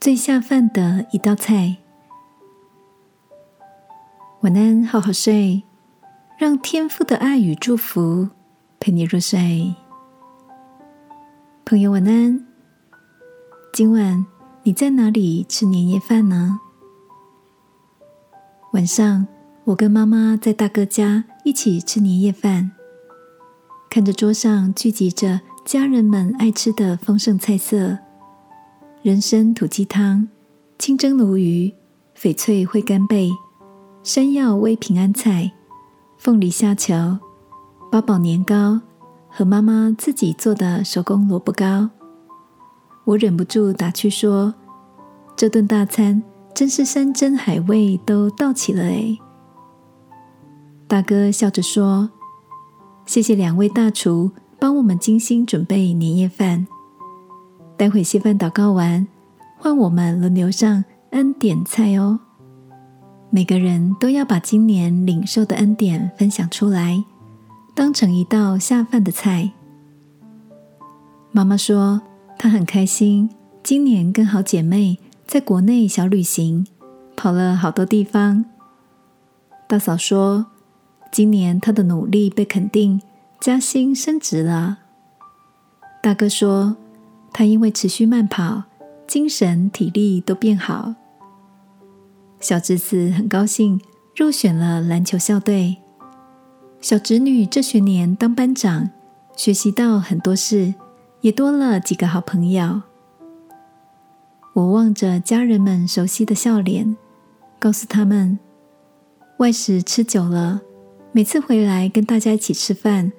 最下饭的一道菜。晚安，好好睡，让天父的爱与祝福陪你入睡。朋友，晚安。今晚你在哪里吃年夜饭呢？晚上，我跟妈妈在大哥家一起吃年夜饭，看着桌上聚集着家人们爱吃的丰盛菜色：人参土鸡汤、清蒸鲈鱼、翡翠烩干贝、山药煨平安菜、凤梨虾球、八宝年糕和妈妈自己做的手工萝卜糕。我忍不住打趣说：“这顿大餐。”真是山珍海味都到齐了哎！大哥笑着说：“谢谢两位大厨帮我们精心准备年夜饭。待会谢饭祷告完，换我们轮流上恩典菜哦。每个人都要把今年领受的恩典分享出来，当成一道下饭的菜。”妈妈说：“她很开心，今年跟好姐妹。”在国内小旅行，跑了好多地方。大嫂说，今年她的努力被肯定，加薪升职了。大哥说，他因为持续慢跑，精神体力都变好。小侄子很高兴入选了篮球校队。小侄女这学年当班长，学习到很多事，也多了几个好朋友。我望着家人们熟悉的笑脸，告诉他们：外食吃久了，每次回来跟大家一起吃饭，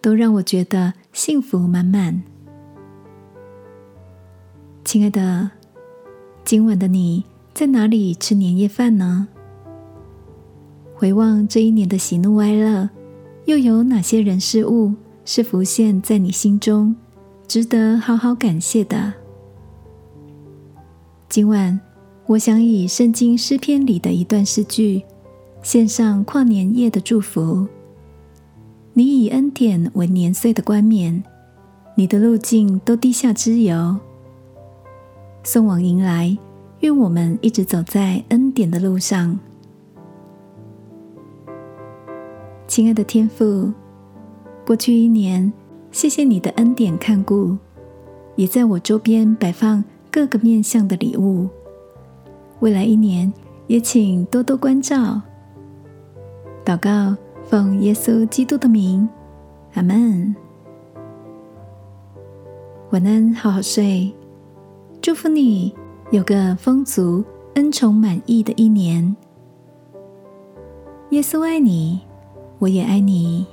都让我觉得幸福满满。亲爱的，今晚的你在哪里吃年夜饭呢？回望这一年的喜怒哀乐，又有哪些人事物是浮现在你心中，值得好好感谢的？今晚，我想以圣经诗篇里的一段诗句，献上跨年夜的祝福。你以恩典为年岁的冠冕，你的路径都滴下脂油。送往迎来，愿我们一直走在恩典的路上。亲爱的天父，过去一年，谢谢你的恩典看顾，也在我周边摆放。各个面向的礼物，未来一年也请多多关照。祷告，奉耶稣基督的名，阿门。晚安，好好睡。祝福你有个丰足、恩宠满意的一年。耶稣爱你，我也爱你。